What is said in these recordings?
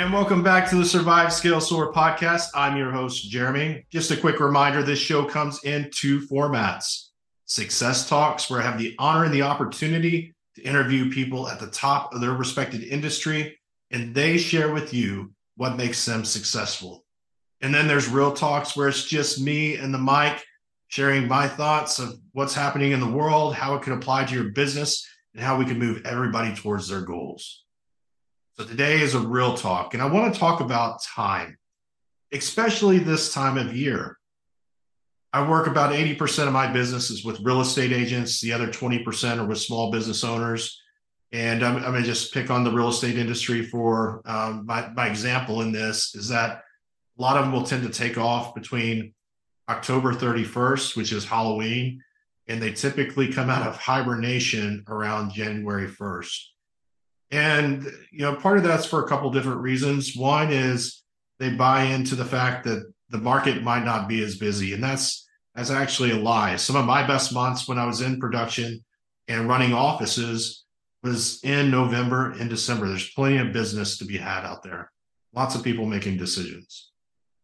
And welcome back to the Survive Scale Soar podcast. I'm your host, Jeremy. Just a quick reminder this show comes in two formats Success Talks, where I have the honor and the opportunity to interview people at the top of their respected industry, and they share with you what makes them successful. And then there's Real Talks, where it's just me and the mic sharing my thoughts of what's happening in the world, how it can apply to your business, and how we can move everybody towards their goals. So today is a real talk, and I want to talk about time, especially this time of year. I work about 80% of my business is with real estate agents, the other 20% are with small business owners. And I'm, I'm going to just pick on the real estate industry for um, my, my example in this is that a lot of them will tend to take off between October 31st, which is Halloween, and they typically come out of hibernation around January 1st. And you know, part of that's for a couple different reasons. One is they buy into the fact that the market might not be as busy, and that's that's actually a lie. Some of my best months when I was in production and running offices was in November and December. There's plenty of business to be had out there. Lots of people making decisions.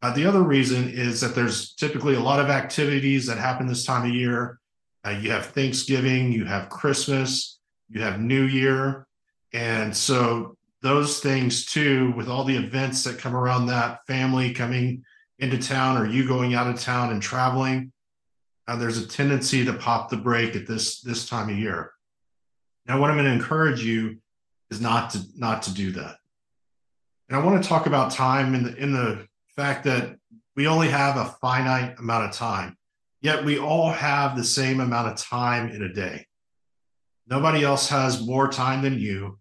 Uh, the other reason is that there's typically a lot of activities that happen this time of year. Uh, you have Thanksgiving, you have Christmas, you have New Year, and so those things too, with all the events that come around that, family coming into town or you going out of town and traveling, uh, there's a tendency to pop the brake at this this time of year. Now, what I'm going to encourage you is not to not to do that. And I want to talk about time in the in the fact that we only have a finite amount of time, yet we all have the same amount of time in a day. Nobody else has more time than you.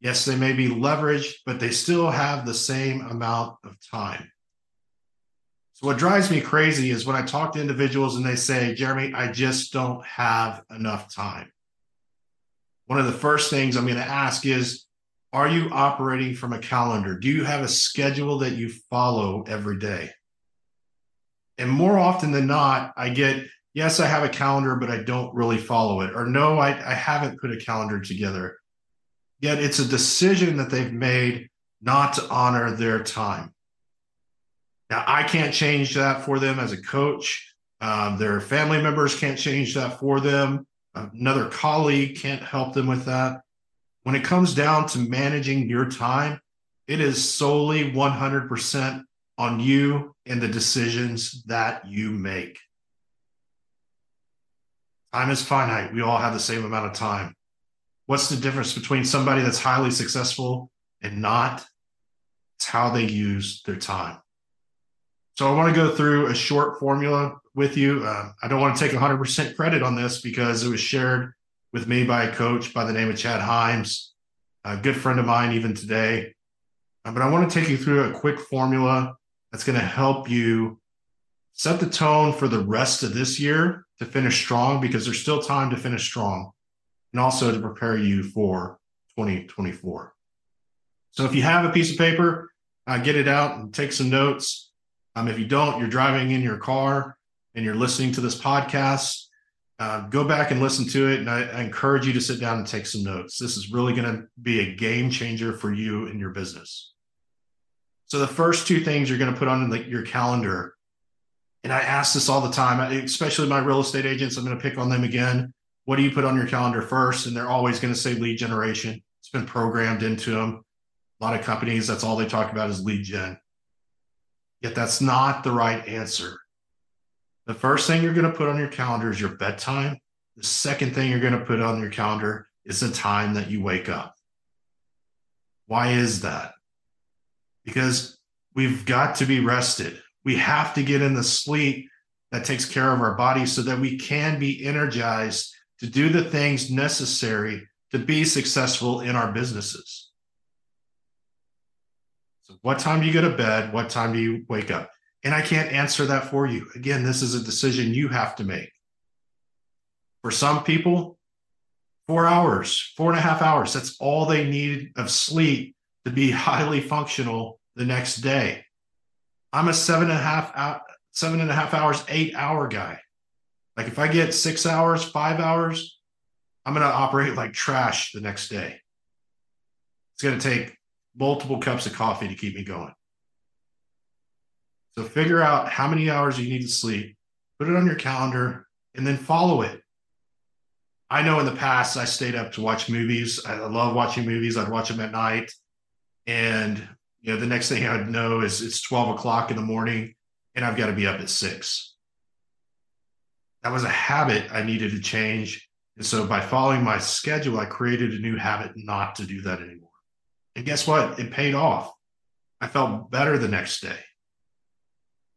Yes, they may be leveraged, but they still have the same amount of time. So, what drives me crazy is when I talk to individuals and they say, Jeremy, I just don't have enough time. One of the first things I'm going to ask is, are you operating from a calendar? Do you have a schedule that you follow every day? And more often than not, I get, yes, I have a calendar, but I don't really follow it. Or no, I, I haven't put a calendar together. Yet it's a decision that they've made not to honor their time. Now, I can't change that for them as a coach. Um, their family members can't change that for them. Another colleague can't help them with that. When it comes down to managing your time, it is solely 100% on you and the decisions that you make. Time is finite. We all have the same amount of time. What's the difference between somebody that's highly successful and not? It's how they use their time. So I want to go through a short formula with you. Uh, I don't want to take 100% credit on this because it was shared with me by a coach by the name of Chad Himes, a good friend of mine even today. Uh, but I want to take you through a quick formula that's going to help you set the tone for the rest of this year to finish strong because there's still time to finish strong and also to prepare you for 2024. So if you have a piece of paper, uh, get it out and take some notes. Um, if you don't, you're driving in your car and you're listening to this podcast, uh, go back and listen to it. And I, I encourage you to sit down and take some notes. This is really going to be a game changer for you and your business. So the first two things you're going to put on the, your calendar and I ask this all the time, especially my real estate agents. I'm going to pick on them again. What do you put on your calendar first? And they're always going to say lead generation. It's been programmed into them. A lot of companies, that's all they talk about is lead gen. Yet that's not the right answer. The first thing you're going to put on your calendar is your bedtime. The second thing you're going to put on your calendar is the time that you wake up. Why is that? Because we've got to be rested we have to get in the sleep that takes care of our body so that we can be energized to do the things necessary to be successful in our businesses. So, what time do you go to bed? What time do you wake up? And I can't answer that for you. Again, this is a decision you have to make. For some people, four hours, four and a half hours, that's all they need of sleep to be highly functional the next day. I'm a seven and a half seven and a half hours, eight hour guy. Like if I get six hours, five hours, I'm going to operate like trash the next day. It's going to take multiple cups of coffee to keep me going. So figure out how many hours you need to sleep, put it on your calendar, and then follow it. I know in the past I stayed up to watch movies. I love watching movies. I'd watch them at night. And you know, the next thing I'd know is it's 12 o'clock in the morning and I've got to be up at six. That was a habit I needed to change. And so by following my schedule, I created a new habit not to do that anymore. And guess what? It paid off. I felt better the next day.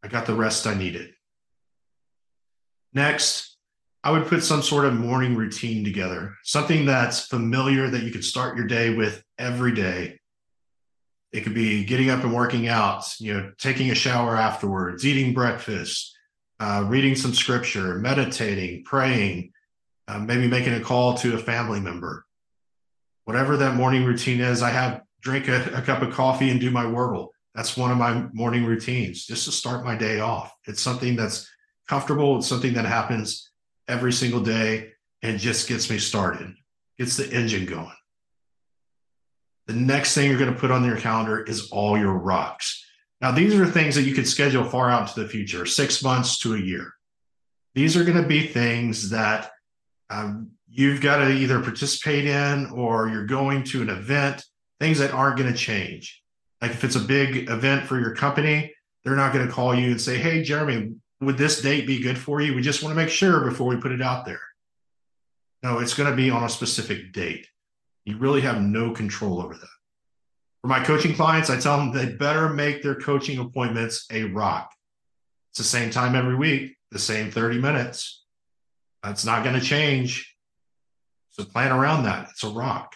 I got the rest I needed. Next, I would put some sort of morning routine together, something that's familiar that you could start your day with every day. It could be getting up and working out, you know, taking a shower afterwards, eating breakfast, uh, reading some scripture, meditating, praying, uh, maybe making a call to a family member. Whatever that morning routine is, I have drink a, a cup of coffee and do my Wordle. That's one of my morning routines just to start my day off. It's something that's comfortable. It's something that happens every single day and just gets me started, gets the engine going. The next thing you're going to put on your calendar is all your rocks. Now, these are things that you could schedule far out into the future, six months to a year. These are going to be things that um, you've got to either participate in or you're going to an event, things that aren't going to change. Like if it's a big event for your company, they're not going to call you and say, Hey, Jeremy, would this date be good for you? We just want to make sure before we put it out there. No, it's going to be on a specific date. You really have no control over that. For my coaching clients, I tell them they better make their coaching appointments a rock. It's the same time every week, the same 30 minutes. That's not going to change. So plan around that. It's a rock.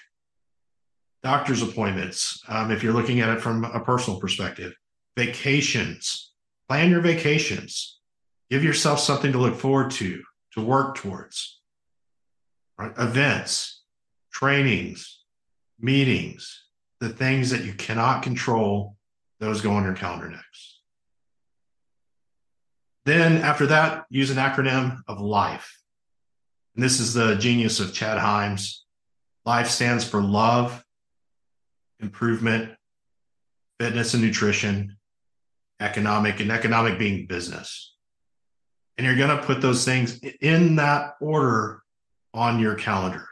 Doctor's appointments, um, if you're looking at it from a personal perspective, vacations, plan your vacations. Give yourself something to look forward to, to work towards. Right? Events, trainings, meetings, the things that you cannot control, those go on your calendar next. Then, after that, use an acronym of LIFE. And this is the genius of Chad Hymes. LIFE stands for love, improvement, fitness and nutrition, economic, and economic being business. And you're going to put those things in that order on your calendar.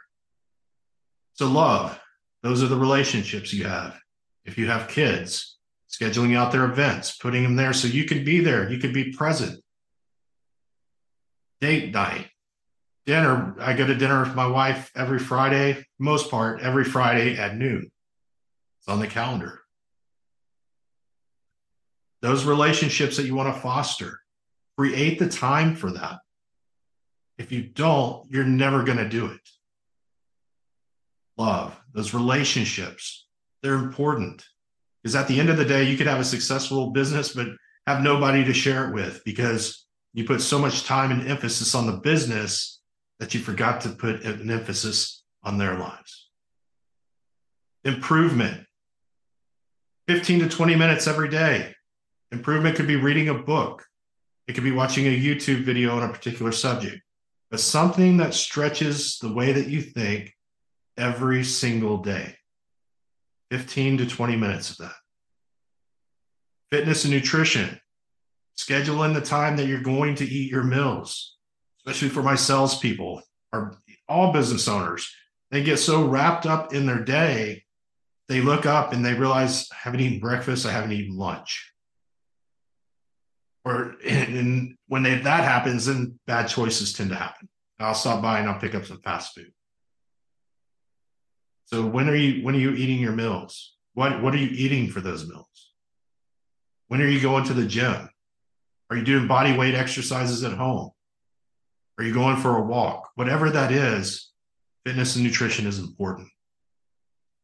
So, love, those are the relationships you have. If you have kids, scheduling out their events, putting them there so you can be there, you can be present. Date night, dinner. I go to dinner with my wife every Friday, most part, every Friday at noon. It's on the calendar. Those relationships that you want to foster, create the time for that. If you don't, you're never going to do it love, those relationships, they're important. Because at the end of the day, you could have a successful business, but have nobody to share it with because you put so much time and emphasis on the business that you forgot to put an emphasis on their lives. Improvement 15 to 20 minutes every day. Improvement could be reading a book, it could be watching a YouTube video on a particular subject, but something that stretches the way that you think every single day. 15 to 20 minutes of that. Fitness and nutrition. Schedule in the time that you're going to eat your meals, especially for my salespeople or all business owners. They get so wrapped up in their day, they look up and they realize, I haven't eaten breakfast, I haven't eaten lunch. Or and when they, that happens, then bad choices tend to happen. I'll stop by and I'll pick up some fast food. So when are you when are you eating your meals? What what are you eating for those meals? When are you going to the gym? Are you doing body weight exercises at home? Are you going for a walk? Whatever that is, fitness and nutrition is important.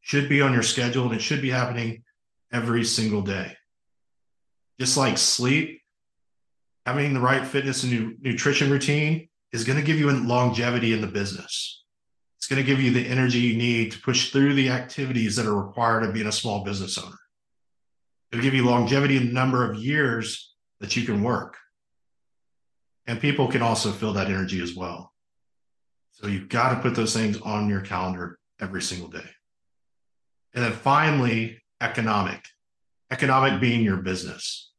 Should be on your schedule and it should be happening every single day. Just like sleep, having the right fitness and nutrition routine is going to give you longevity in the business. It's going to give you the energy you need to push through the activities that are required of being a small business owner. It'll give you longevity in the number of years that you can work. And people can also feel that energy as well. So you've got to put those things on your calendar every single day. And then finally, economic. Economic being your business.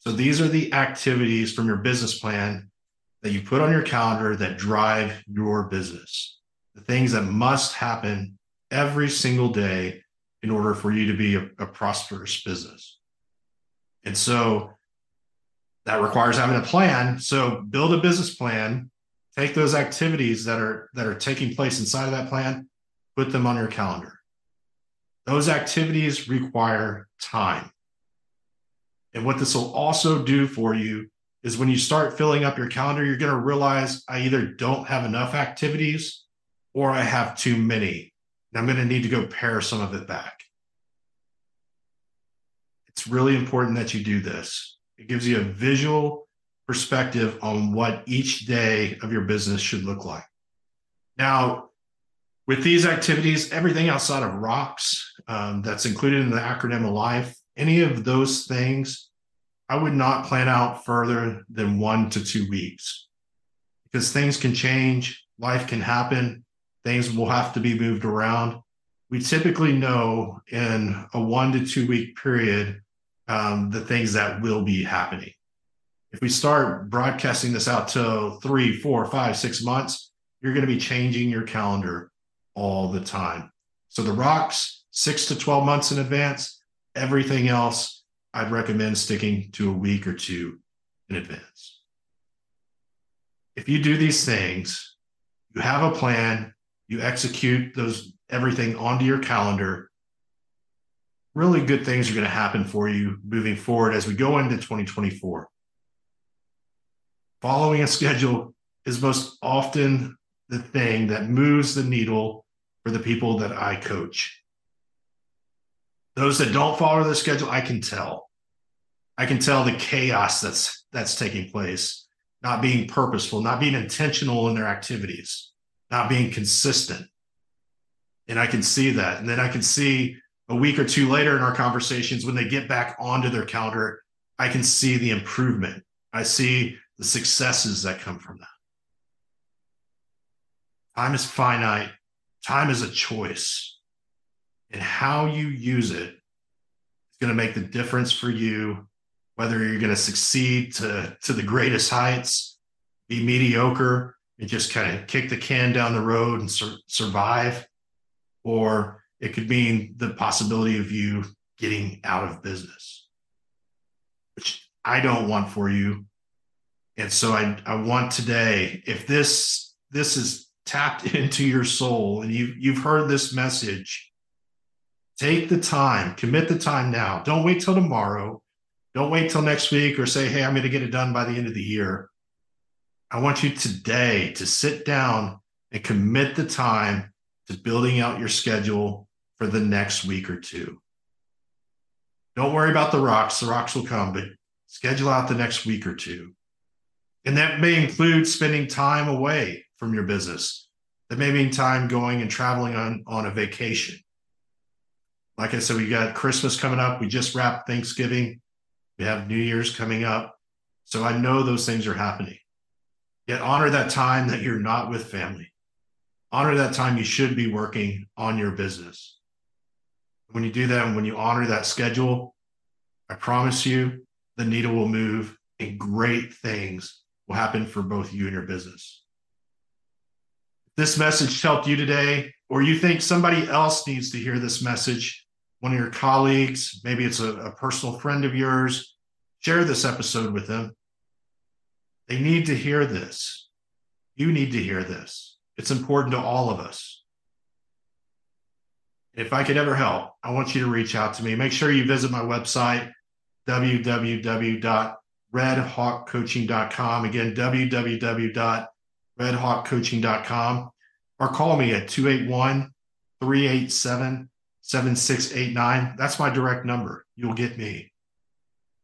So these are the activities from your business plan that you put on your calendar that drive your business. The things that must happen every single day in order for you to be a, a prosperous business. And so that requires having a plan. So build a business plan, take those activities that are that are taking place inside of that plan, put them on your calendar. Those activities require time. And what this will also do for you is when you start filling up your calendar, you're going to realize I either don't have enough activities or I have too many. And I'm going to need to go pare some of it back. It's really important that you do this. It gives you a visual perspective on what each day of your business should look like. Now, with these activities, everything outside of rocks um, that's included in the acronym of life, any of those things, I would not plan out further than one to two weeks because things can change, life can happen, things will have to be moved around. We typically know in a one to two week period um, the things that will be happening. If we start broadcasting this out to three, four, five, six months, you're going to be changing your calendar all the time. So the rocks, six to 12 months in advance. Everything else, I'd recommend sticking to a week or two in advance. If you do these things, you have a plan, you execute those everything onto your calendar, really good things are going to happen for you moving forward as we go into 2024. Following a schedule is most often the thing that moves the needle for the people that I coach. Those that don't follow the schedule, I can tell. I can tell the chaos that's that's taking place, not being purposeful, not being intentional in their activities, not being consistent. And I can see that. And then I can see a week or two later in our conversations when they get back onto their calendar, I can see the improvement. I see the successes that come from that. Time is finite. Time is a choice. And how you use it is going to make the difference for you, whether you're going to succeed to, to the greatest heights, be mediocre, and just kind of kick the can down the road and sur- survive, or it could mean the possibility of you getting out of business, which I don't want for you. And so I, I want today, if this this is tapped into your soul and you've, you've heard this message, take the time, commit the time now. Don't wait till tomorrow. Don't wait till next week or say, hey, I'm going to get it done by the end of the year. I want you today to sit down and commit the time to building out your schedule for the next week or two. Don't worry about the rocks. The rocks will come, but schedule out the next week or two. And that may include spending time away from your business. That may mean time going and traveling on, on a vacation. Like I said, we got Christmas coming up. We just wrapped Thanksgiving. We have New Year's coming up. So I know those things are happening. Yet honor that time that you're not with family. Honor that time you should be working on your business. When you do that, and when you honor that schedule, I promise you the needle will move and great things will happen for both you and your business this message helped you today, or you think somebody else needs to hear this message, one of your colleagues, maybe it's a, a personal friend of yours, share this episode with them. They need to hear this. You need to hear this. It's important to all of us. If I could ever help, I want you to reach out to me. Make sure you visit my website, www.redhawkcoaching.com. Again, www.redhawkcoaching.com or call me at 281 387 7689. That's my direct number. You'll get me.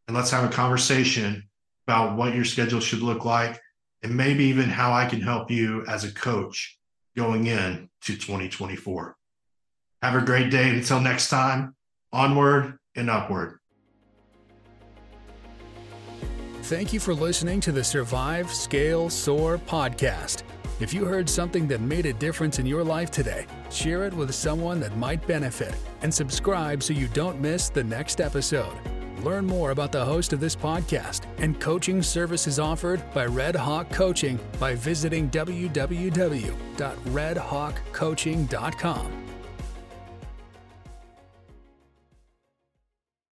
And let's have a conversation about what your schedule should look like and maybe even how I can help you as a coach going in to 2024. Have a great day. Until next time, onward and upward. Thank you for listening to the Survive, Scale, Soar podcast. If you heard something that made a difference in your life today, share it with someone that might benefit and subscribe so you don't miss the next episode. Learn more about the host of this podcast and coaching services offered by Red Hawk Coaching by visiting www.redhawkcoaching.com.